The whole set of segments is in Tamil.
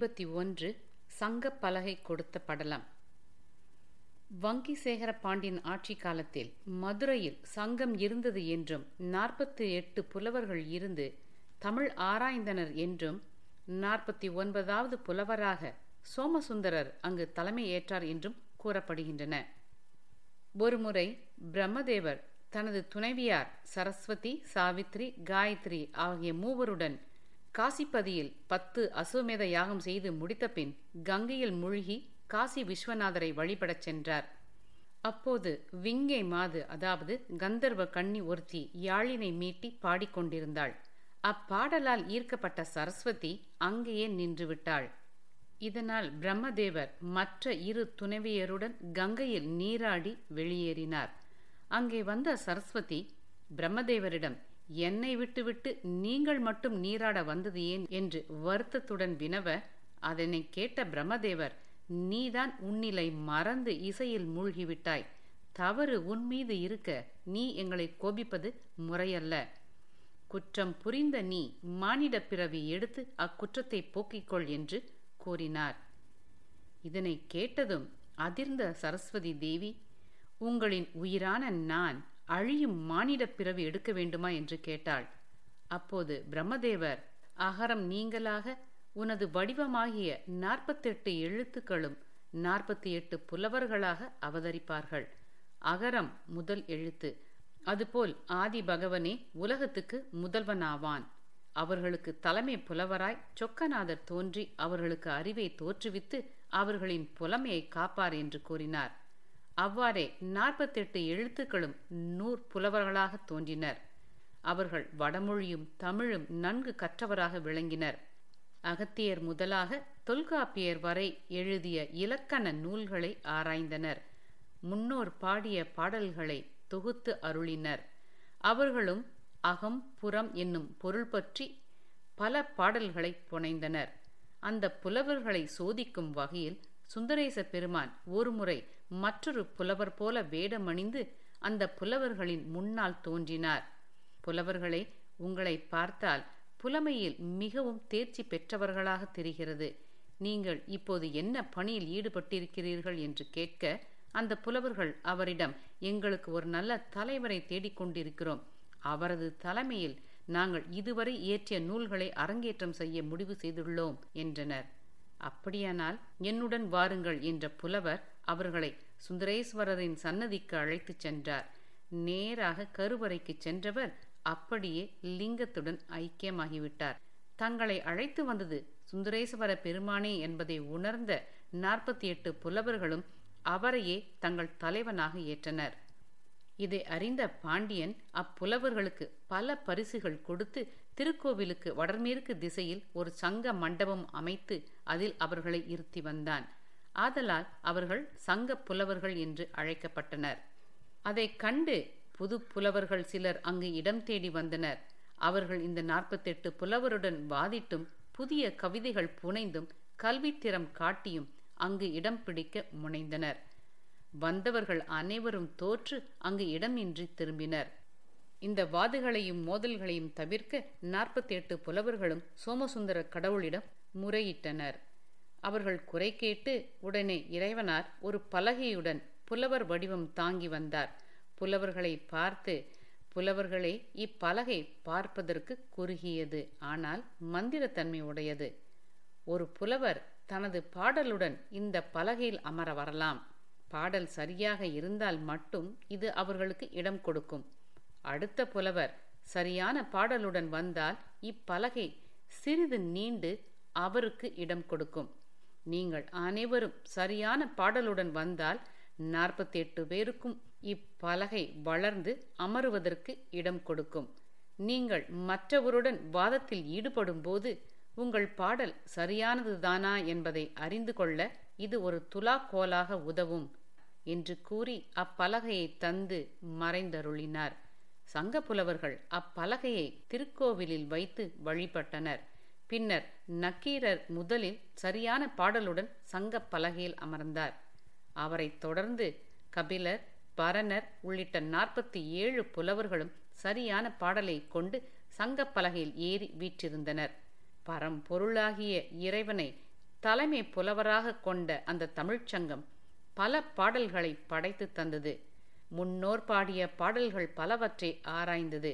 ஐம்பத்தி ஒன்று சங்கப் பலகை கொடுத்த படலம். வங்கி சேகர பாண்டியன் ஆட்சி காலத்தில் மதுரையில் சங்கம் இருந்தது என்றும் நாற்பத்தி எட்டு புலவர்கள் இருந்து தமிழ் ஆராய்ந்தனர் என்றும் நாற்பத்தி ஒன்பதாவது புலவராக சோமசுந்தரர் அங்கு தலைமை ஏற்றார் என்றும் கூறப்படுகின்றன. ஒருமுறை பிரம்மதேவர் தனது துணைவியார் சரஸ்வதி சாவித்ரி காயத்ரி ஆகிய மூவருடன் காசிப்பதியில் பத்து அசுவமேத யாகம் செய்து முடித்தபின் கங்கையில் மூழ்கி காசி விஸ்வநாதரை வழிபடச் சென்றார். அப்போது விங்கை மாது அதாவது கந்தர்வ கண்ணி ஒருத்தி யாழினை மீட்டி பாடிக்கொண்டிருந்தாள் அப்பாடலால் ஈர்க்கப்பட்ட சரஸ்வதி அங்கேயே நின்றுவிட்டாள் இதனால் பிரம்மதேவர் மற்ற இரு துணைவியருடன் கங்கையில் நீராடி வெளியேறினார். அங்கே வந்த சரஸ்வதி பிரம்மதேவரிடம் என்னை விட்டுவிட்டு நீங்கள் மட்டும் நீராட வந்தது ஏன்? என்று வருத்தத்துடன் வினவ அதனை கேட்ட பிரம்மதேவர் நீதான் உன்னிலை மறந்து இசையில் மூழ்கிவிட்டாய். தவறு உன் மீது இருக்க நீ எங்களை கோபிப்பது முறையல்ல. குற்றம் புரிந்த நீ மானிட பிறவி எடுத்து அக்குற்றத்தை போக்கிக்கொள் என்று கூறினார். இதனை கேட்டதும் அதிர்ந்த சரஸ்வதி தேவி உங்களின் உயிரான நான் அழியும் மானிட பிறவி எடுக்க வேண்டுமா என்று கேட்டாள். அப்போது பிரம்மதேவர் அகரம் நீங்களாக உனது வடிவமாகிய நாற்பத்தெட்டு எழுத்துக்களும் நாற்பத்தி எட்டு புலவர்களாக அவதரிப்பார்கள். அகரம் முதல் எழுத்து. அதுபோல் ஆதி பகவனே உலகத்துக்கு முதல்வனாவான். அவர்களுக்கு தலைமை புலவராய் சொக்கநாதர் தோன்றி அவர்களுக்கு அறிவை தோற்றுவித்து அவர்களின் புலமையை காப்பார் என்று கூறினார். அவ்வாறே நாற்பத்தெட்டு எழுத்துக்களும் நூற் புலவர்களாக தோன்றினர். அவர்கள் வடமொழியும் தமிழும் நன்கு கற்றவராக விளங்கினர். அகத்தியர் முதலாக தொல்காப்பியர் வரை எழுதிய இலக்கண நூல்களை ஆராய்ந்தனர். முன்னோர் பாடிய பாடல்களை தொகுத்து அருளினர். அவர்களும் அகம் புறம் என்னும் பொருள் பற்றி பல பாடல்களை புனைந்தனர். அந்த புலவர்களை சோதிக்கும் வகையில் சுந்தரேச பெருமான் ஒருமுறை மற்றொரு புலவர் போல வேடமணிந்து அந்த புலவர்களின் முன்னால் தோன்றினார். புலவர்களே உங்களை பார்த்தால் புலமையில் மிகவும் தேர்ச்சி பெற்றவர்களாக தெரிகிறது. நீங்கள் இப்போது என்ன பணியில் ஈடுபட்டிருக்கிறீர்கள் என்று கேட்க அந்த புலவர்கள் அவரிடம் எங்களுக்கு ஒரு நல்ல தலைவரை தேடிக்கொண்டிருக்கிறோம் அவரது தலைமையில் நாங்கள் இதுவரை இயற்றிய நூல்களை அரங்கேற்றம் செய்ய முடிவு செய்துள்ளோம் என்றனர். அப்படியானால் என்னுடன் வாருங்கள் என்ற புலவர் அவர்களை சுந்தரேஸ்வரரின் சன்னதிக்கு அழைத்துச் சென்றார். நேராக கருவறைக்கு சென்றவர் அப்படியே லிங்கத்துடன் ஐக்கியமாகிவிட்டார். தங்களை அழைத்து வந்தது சுந்தரேஸ்வர பெருமானே என்பதை உணர்ந்த நாற்பத்தி எட்டு புலவர்களும் அவரையே தங்கள் தலைவனாக ஏற்றனர். இதை அறிந்த பாண்டியன் அப்புலவர்களுக்கு பல பரிசுகள் கொடுத்து திருக்கோவிலுக்கு வடமேற்கு திசையில் ஒரு சங்க மண்டபம் அமைத்து அதில் அவர்களை இருத்தி வந்தான். ஆதலால் அவர்கள் சங்க புலவர்கள் என்று அழைக்கப்பட்டனர். அதை கண்டு புது புலவர்கள் சிலர் அங்கு இடம் தேடி வந்தனர். அவர்கள் இந்த நாற்பத்தெட்டு புலவருடன் வாதிட்டும் புதிய கவிதைகள் புனைந்தும் கல்வித்திறம் காட்டியும் அங்கு இடம் பிடிக்க முனைந்தனர். வந்தவர்கள் அனைவரும் தோற்று அங்கு இடமின்றி திரும்பினர். இந்த வாதுகளையும் மோதல்களையும் தவிர்க்க நாற்பத்தி எட்டு புலவர்களும் சோமசுந்தர கடவுளிடம் முறையிட்டனர். அவர்கள் குறை கேட்டு உடனே இறைவனார் ஒரு பலகையுடன் புலவர் வடிவம் தாங்கி வந்தார். புலவர்களை பார்த்து புலவர்களே இப்பலகை பார்ப்பதற்கு குறுகியது. ஆனால் மந்திரத்தன்மை உடையது. ஒரு புலவர் தனது பாடலுடன் இந்த பலகையில் அமர வரலாம். பாடல் சரியாக இருந்தால் மட்டும் இது அவர்களுக்கு இடம் கொடுக்கும். அடுத்த புலவர் சரியான பாடலுடன் வந்தால் இப்பலகை சிறிது நீண்டு அவருக்கு இடம் கொடுக்கும். நீங்கள் அனைவரும் சரியான பாடலுடன் வந்தால் நாற்பத்தி எட்டு பேருக்கும் இப்பலகை வளர்ந்து அமருவதற்கு இடம் கொடுக்கும். நீங்கள் மற்றவருடன் வாதத்தில் ஈடுபடும் போது உங்கள் பாடல் சரியானதுதானா என்பதை அறிந்து கொள்ள இது ஒரு துலாக்கோலாக உதவும் என்று கூறி அப்பலகையை தந்து மறைந்தருளினார். சங்க புலவர்கள் அப்பலகையை திருக்கோவிலில் வைத்து வழிபட்டனர். பின்னர் நக்கீரர் முதலில் சரியான பாடலுடன் சங்கப் பலகையில் அமர்ந்தார். அவரைத் தொடர்ந்து கபிலர் பரணர் உள்ளிட்ட நாற்பத்தி ஏழு புலவர்களும் சரியான பாடலை கொண்டு சங்கப் பலகையில் ஏறி வீற்றிருந்தனர். பரம்பொருளாகிய இறைவனை தலைமை புலவராக கொண்ட அந்த தமிழ்ச்சங்கம் பல பாடல்களை படைத்து தந்தது. முன்னோர் பாடிய பாடல்கள் பலவற்றை ஆராய்ந்தது.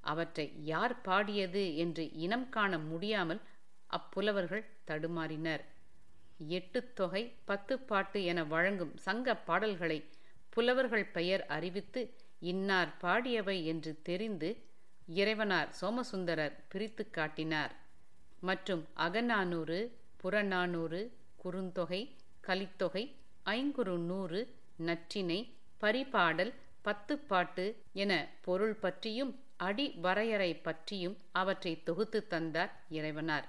அவற்றை யார் பாடியது என்று இனம் காண முடியாமல் அப்புலவர்கள் தடுமாறினர். எட்டு தொகை பத்து பாட்டு என வழங்கும் சங்க பாடல்களை புலவர்கள் பெயர் அறிவித்து இன்னார் பாடியவை என்று தெரிந்து இறைவனார் சோமசுந்தரர் பிரித்து காட்டினார். மற்றும் அகநானூறு புறநானூறு குறுந்தொகை கலித்தொகை ஐங்குறு நூறு நற்றினை பரிபாடல் பத்து பாட்டு என பொருள் பற்றியும் அடி வரையறை பற்றியும் அவற்றை தொகுத்து தந்தார் இறைவனார்.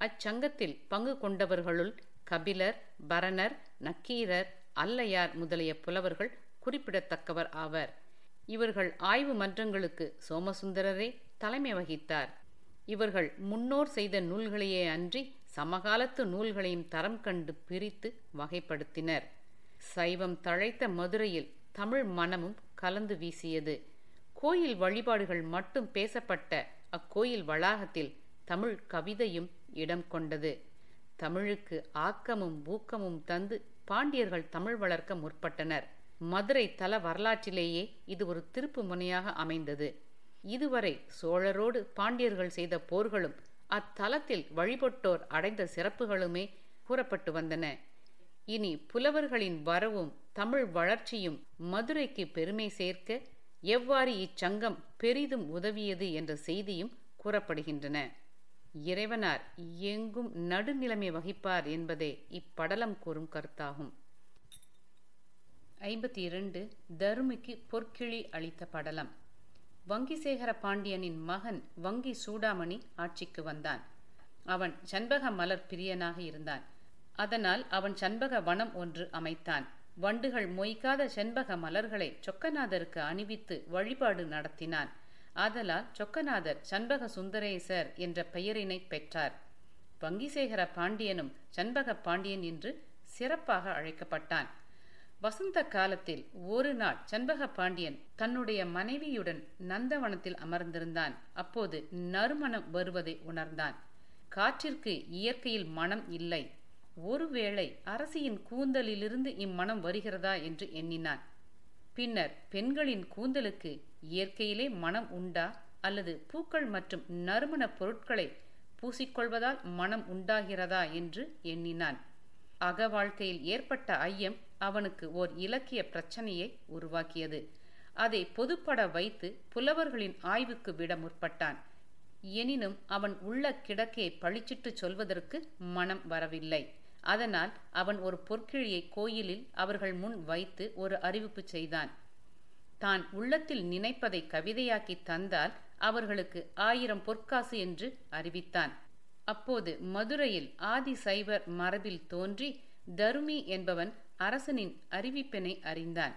அச்சங்கத்தில் பங்கு கொண்டவர்களுள் கபிலர் பரணர் நக்கீரர் அல்லையார் முதலிய புலவர்கள் குறிப்பிடத்தக்கவர் ஆவர். இவர்கள் ஆய்வு மன்றங்களுக்கு சோமசுந்தரரே தலைமை வகித்தார். இவர்கள் முன்னோர் செய்த நூல்களையே அன்றி சமகாலத்து நூல்களையும் தரம் கண்டு பிரித்து வகைப்படுத்தினர். சைவம் தழைத்த மதுரையில் தமிழ் மனமும் கலந்து வீசியது. கோயில் வழிபாடுகள் மட்டும் பேசப்பட்ட அக்கோயில் வளாகத்தில் தமிழ் கவிதையும் இடம் கொண்டது. தமிழுக்கு ஆக்கமும் ஊக்கமும் தந்து பாண்டியர்கள் தமிழ் வளர்க்க முற்பட்டனர். மதுரை தல வரலாற்றிலேயே இது ஒரு திருப்பு முனையாக அமைந்தது. இதுவரை சோழரோடு பாண்டியர்கள் செய்த போர்களும் அத்தலத்தில் வழிபட்டோர் அடைந்த சிறப்புகளுமே கூறப்பட்டு வந்தன. இனி புலவர்களின் வரவும் தமிழ் வளர்ச்சியும் மதுரைக்கு பெருமை சேர்க்க எவ்வாறு இச்சங்கம் பெரிதும் உதவியது என்ற செய்தியும் கூறப்படுகின்றன. இறைவனார் எங்கும் நடுநிலைமை வகிப்பார் என்பதே இப்படலம் கூறும் கருத்தாகும். ஐம்பத்தி இரண்டு தருமிக்கு பொற்கிழி அளித்த படலம். வங்கிசேகர பாண்டியனின் மகன் வங்கி சூடாமணி ஆட்சிக்கு வந்தான். அவன் சண்பக மலர் பிரியனாக இருந்தான். அதனால் அவன் சண்பக வனம் ஒன்று அமைத்தான். வண்டுகள் மொய்க்காத செண்பக மலர்களை சொக்கநாதருக்கு அணிவித்து வழிபாடு நடத்தினான். ஆதலால் சொக்கநாதர் சண்பக சுந்தரேசர் என்ற பெயரினை பெற்றார். வங்கிசேகர பாண்டியனும் சண்பக பாண்டியன் என்று சிறப்பாக அழைக்கப்பட்டான். வசந்த காலத்தில் ஒரு நாள் சண்பக பாண்டியன் தன்னுடைய மனைவியுடன் நந்தவனத்தில் அமர்ந்திருந்தான். அப்போது நறுமணம் வருவதை உணர்ந்தான். காற்றிற்கு இயற்கையில் மனம் இல்லை. ஒருவேளை அரசியின் கூந்தலிலிருந்து இம்மனம் வருகிறதா என்று எண்ணினான். பின்னர் பெண்களின் கூந்தலுக்கு இயற்கையிலே மனம் உண்டா? அல்லது பூக்கள் மற்றும் நறுமண பொருட்களை பூசிக்கொள்வதால் மனம் உண்டாகிறதா? என்று எண்ணினான். அக வாழ்க்கையில் ஏற்பட்ட ஐயம் அவனுக்கு ஓர் இலக்கிய பிரச்சனையை உருவாக்கியது. அதை பொதுப்பட வைத்து புலவர்களின் ஆய்வுக்கு விட முற்பட்டான். எனினும் அவன் உள்ள கிடக்கையை பழிச்சிட்டு சொல்வதற்கு மனம் வரவில்லை. அதனால் அவன் ஒரு பொற்கிழியை கோயிலில் அவர்கள் முன் வைத்து ஒரு அறிவிப்பு செய்தான். தான் உள்ளத்தில் நினைப்பதை கவிதையாக்கி தந்தால் அவர்களுக்கு ஆயிரம் பொற்காசு என்று அறிவித்தான். அப்போது மதுரையில் ஆதி சைவர் மரபில் தோன்றி தருமி என்பவன் அரசனின் அறிவிப்பினை அறிந்தான்.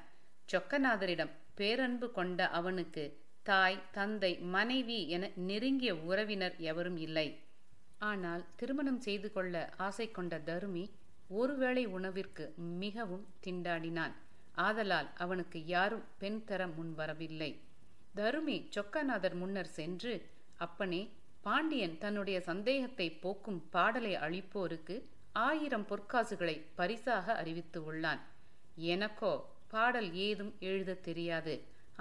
சொக்கநாதரிடம் பேரன்பு கொண்ட அவனுக்கு தாய் தந்தை மனைவி என நெருங்கிய உறவினர் எவரும் இல்லை. ஆனால் திருமணம் செய்து கொள்ள ஆசை கொண்ட தருமி ஒருவேளை உணவிற்கு மிகவும் திண்டாடினான். ஆதலால் அவனுக்கு யாரும் பெண் தர முன்வரவில்லை தருமி சொக்கநாதர் முன்னர் சென்று அப்பனே பாண்டியன் தன்னுடைய சந்தேகத்தை போக்கும் பாடலை அளிப்போருக்கு ஆயிரம் பொற்காசுகளை பரிசாக அறிவித்து உள்ளான். எனக்கோ பாடல் ஏதும் எழுத தெரியாது.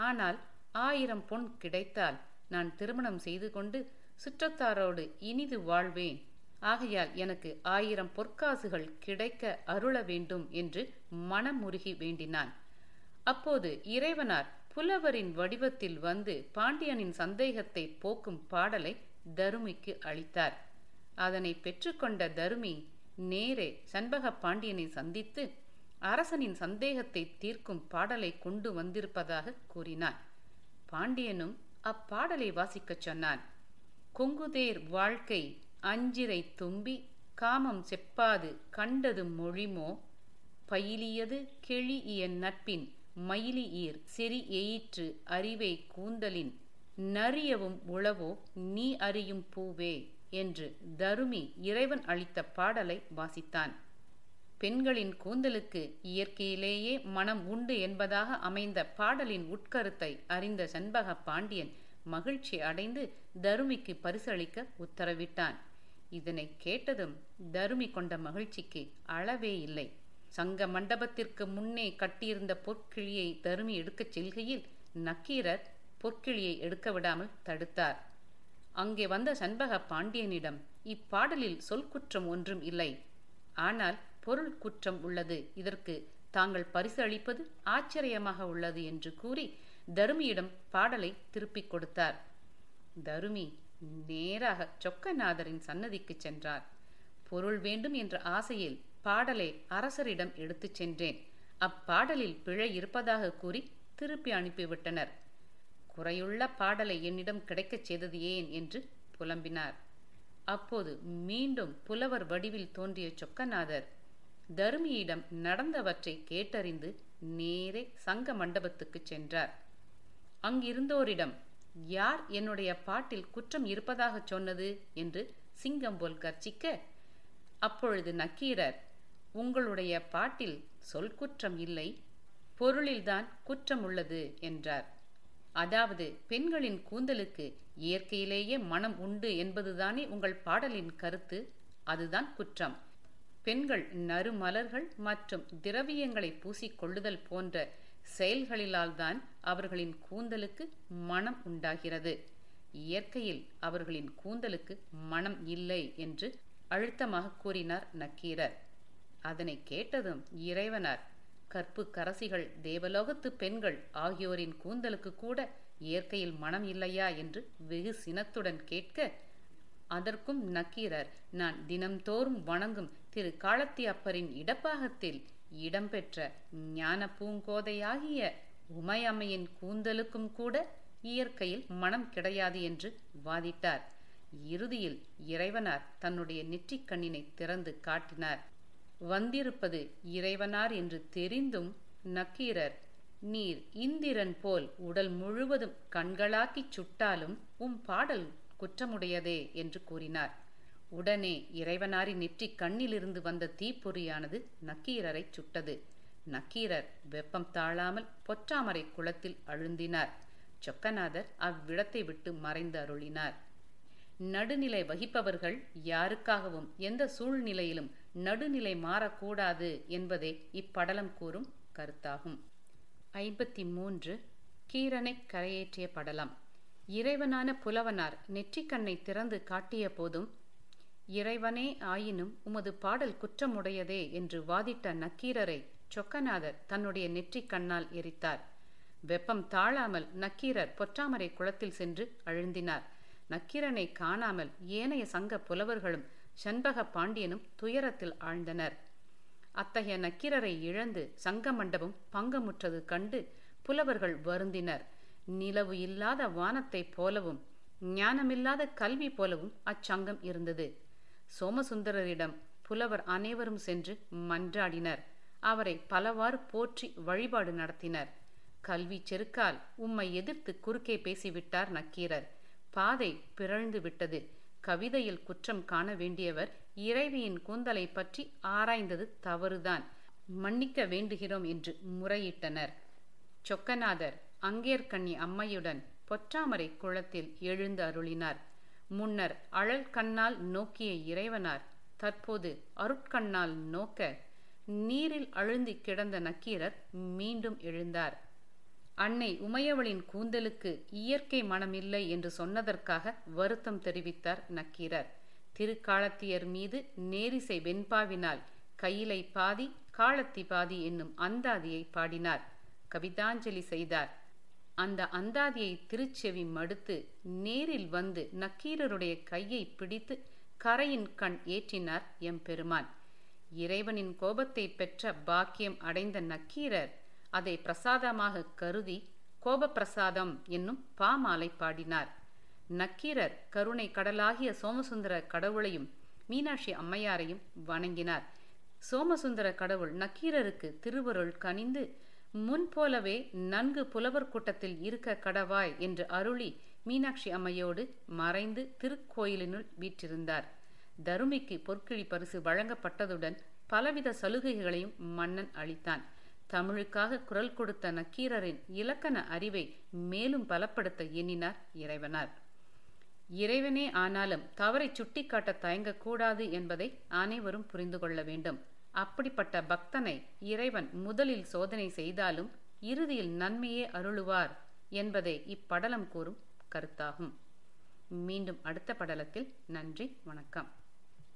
ஆனால் ஆயிரம் பொன் கிடைத்தால் நான் திருமணம் செய்து கொண்டு சுற்றத்தாரோடு இனிது வாழ்வேன். ஆகையால் எனக்கு ஆயிரம் பொற்காசுகள் கிடைக்க அருள வேண்டும் என்று மனமுருகி வேண்டினான். அப்போது இறைவனார் புலவரின் வடிவத்தில் வந்து பாண்டியனின் சந்தேகத்தை போக்கும் பாடலை தருமிக்கு அளித்தார். அதனை பெற்றுக்கொண்ட தருமி நேரே சண்பக பாண்டியனை சந்தித்து அரசனின் சந்தேகத்தை தீர்க்கும் பாடலை கொண்டு வந்திருப்பதாக கூறினார். பாண்டியனும் அப்பாடலை வாசிக்கச் சொன்னான். கொங்குதேர் வாழ்க்கை அஞ்சிரை தும்பி காமம் செப்பாது கண்டது மொழிமோ? பயிலியது கெழிய நட்பின் மயிலி ஈர் செறி எயிற்று அறிவை கூந்தலின் நறியவும் உளவோ நீ அறியும் பூவே? என்று தருமி இறைவன் அளித்த பாடலை வாசித்தான். பெண்களின் கூந்தலுக்கு இயற்கையிலேயே மனம் உண்டு என்பதாக அமைந்த பாடலின் உட்கருத்தை அறிந்த சண்பக பாண்டியன் மகிழ்ச்சி அடைந்து தருமிக்கு பரிசளிக்க உத்தரவிட்டான். இதனை கேட்டதும் தருமி கொண்ட மகிழ்ச்சிக்கு அளவே இல்லை. சங்க மண்டபத்திற்கு முன்னே கட்டியிருந்த பொற்கிழியை தருமி எடுக்கச் செல்கையில் நக்கீரர் பொற்கிழியை எடுக்க விடாமல் தடுத்தார். அங்கே வந்த சண்பக பாண்டியனிடம் இப்பாடலில் சொல் குற்றம் ஒன்றும் இல்லை. ஆனால் பொருள் குற்றம் உள்ளது. இதற்கு தாங்கள் பரிசு அளிப்பது ஆச்சரியமாக உள்ளது என்று கூறி தருமியிடம் பாடலை திருப்பிக் கொடுத்தார். தருமி நேராக சொக்கநாதரின் சன்னதிக்கு சென்றார். பொருள் வேண்டும் என்ற ஆசையில் பாடலை அரசரிடம் எடுத்துச் சென்றேன். அப்பாடலில் பிழை இருப்பதாக கூறி திருப்பி அனுப்பிவிட்டனர். குறையுள்ள பாடலை என்னிடம் கிடைக்கச் செய்தது ஏன்? என்று புலம்பினார். அப்போது மீண்டும் புலவர் வடிவில் தோன்றிய சொக்கநாதர் தருமியிடம் நடந்தவற்றை கேட்டறிந்து நேரே சங்க மண்டபத்துக்கு சென்றார். அங்கிருந்தோரிடம் யார் என்னுடைய பாட்டில் குற்றம் இருப்பதாக சொன்னது? என்று சிங்கம் போல் கர்ச்சிக்க அப்பொழுது நக்கீரர் உங்களுடைய பாட்டில் சொல் குற்றம் இல்லை பொருளில்தான் குற்றம் உள்ளது என்றார். அதாவது பெண்களின் கூந்தலுக்கு இயற்கையிலேயே மனம் உண்டு என்பதுதானே உங்கள் பாடலின் கருத்து? அதுதான் குற்றம். பெண்கள் நறுமலர்கள் மற்றும் திரவியங்களை பூசிக்கொள்ளுதல் போன்ற செயல்களிலால்தான் அவர்களின் கூந்தலுக்கு மனம் உண்டாகிறது. இயற்கையில் அவர்களின் கூந்தலுக்கு மனம் இல்லை என்று அழுத்தமாக கூறினார் நக்கீரர். அதனை கேட்டதும் இறைவனார் கற்பு கரசிகள் தேவலோகத்து பெண்கள் ஆகியோரின் கூந்தலுக்கு கூட இயற்கையில் மனம் இல்லையா? என்று வெகு சினத்துடன் கேட்க அதற்கும் நக்கீரர் நான் தினம்தோறும் வணங்கும் திரு காலத்தி அப்பரின் இடப்பாகத்தில் இடம்பெற்ற ஞான பூங்கோதையாகிய உமையம்மையின் கூந்தலுக்கும் கூட இயற்கையில் மனம் கிடையாது என்று வாதிட்டார். இறுதியில் இறைவனார் தன்னுடைய நெற்றிக் கண்ணினை திறந்து காட்டினார். வந்திருப்பது இறைவனார் என்று தெரிந்தும் நக்கீரர் நீர் இந்திரன் போல் உடல் முழுவதும் கண்களாக்கிச் சுட்டாலும் உம் பாடல் குற்றமுடையதே என்று கூறினார். உடனே இறைவனாரின் நெற்றி கண்ணிலிருந்து வந்த தீப்பொறியானது நக்கீரரை சுட்டது. நக்கீரர் வெப்பம் தாழாமல் பொற்றாமரை குளத்தில் அழுந்தினார். சொக்கநாதர் அவ்விடத்தை விட்டு மறைந்து அருளினார். நடுநிலை வகிப்பவர்கள் யாருக்காகவும் எந்த சூழ்நிலையிலும் நடுநிலை மாறக்கூடாது என்பதே இப்படலம் கூறும் கருத்தாகும். ஐம்பத்தி மூன்று கீரனை கரையேற்றிய படலம். இறைவனான புலவனார் நெற்றிக்கண்ணை திறந்து காட்டிய போதும் இறைவனே ஆயினும் உமது பாடல் குற்றமுடையதே என்று வாதிட்ட நக்கீரரை சொக்கநாதர் தன்னுடைய நெற்றிக் கண்ணால் எரித்தார். வெப்பம் தாழாமல் நக்கீரர் பொற்றாமரை குளத்தில் சென்று அழுந்தினார். நக்கீரனை காணாமல் ஏனைய சங்க புலவர்களும் சண்பக பாண்டியனும் துயரத்தில் ஆழ்ந்தனர். அத்தகைய நக்கீரரை இழந்து சங்க மண்டபம் பங்கமுற்றது கண்டு புலவர்கள் வருந்தினர். நிலவு இல்லாத வானத்தைப் போலவும் ஞானமில்லாத கல்வி போலவும் அச்சங்கம் இருந்தது. சோமசுந்தரரிடம் புலவர் அனைவரும் சென்று மன்றாடினர். அவரை பலவாறு போற்றி வழிபாடு நடத்தினர். கல்வி செருக்கால் உம்மை எதிர்த்து குறுக்கே பேசிவிட்டார் நக்கீரர். பாதை பிறழ்ந்து விட்டது. கவிதையில் குற்றம் காண வேண்டியவர் இறைவியின் கூந்தலை பற்றி ஆராய்ந்தது தவறுதான். மன்னிக்க வேண்டுகிறோம் என்று முறையிட்டனர். சொக்கநாதர் அங்கேற்கண்ணி அம்மையுடன் பொற்றாமரை குளத்தில் எழுந்து அருளினார். முன்னர் அழல் கண்ணால் நோக்கிய இறைவனார் தற்போது அருட்கண்ணால் நோக்க நீரில் அழுந்தி கிடந்த நக்கீரர் மீண்டும் எழுந்தார். அன்னை உமையவளின் கூந்தலுக்கு இயற்கை மனமில்லை என்று சொன்னதற்காக வருத்தம் தெரிவித்தார் நக்கீரர். திருக்காலத்தியர் மீது நேரிசை வெண்பாவினால் கையிலை பாதி காலத்தி பாதி என்னும் அந்தாதியை பாடினார். கவிதாஞ்சலி செய்தார். அந்த அந்தாதியை திருச்செவி மடுத்து நேரில் வந்து நக்கீரருடைய கையை பிடித்து கரையின் கண் ஏற்றினார் எம்பெருமான். இறைவனின் கோபத்தை பெற்ற பாக்கியம் அடைந்த நக்கீரர் அதை பிரசாதமாக கருதி கோபப்பிரசாதம் என்னும் பாமாலை பாடினார். நக்கீரர் கருணை கடலாகிய சோமசுந்தர கடவுளையும் மீனாட்சி அம்மையாரையும் வணங்கினார். சோமசுந்தர கடவுள் நக்கீரருக்கு திருவருள் கனிந்து முன்போலவே நன்கு புலவர் கூட்டத்தில் இருக்க கடவாய் என்று அருளி மீனாட்சி அம்மையோடு மறைந்து திருக்கோயிலினுள் வீற்றிருந்தார். தருமிக்கு பொற்கிழி பரிசு வழங்கப்பட்டதுடன் பலவித சலுகைகளையும் மன்னன் அளித்தான். தமிழுக்காக குரல் கொடுத்த நக்கீரரின் இலக்கண அறிவை மேலும் பலப்படுத்த எண்ணினார் இறைவனார். இறைவனே ஆனாலும் தவறை சுட்டிக்காட்ட தயங்கக்கூடாது என்பதை அனைவரும் புரிந்து கொள்ள வேண்டும். அப்படிப்பட்ட பக்தனை இறைவன் முதலில் சோதனை செய்தாலும் இறுதியில் நன்மையே அருளுவார் என்பதே இப்படலம் கூறும் கருத்தாகும். மீண்டும் அடுத்த படலத்தில் நன்றி வணக்கம்.